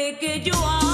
hombre que yo.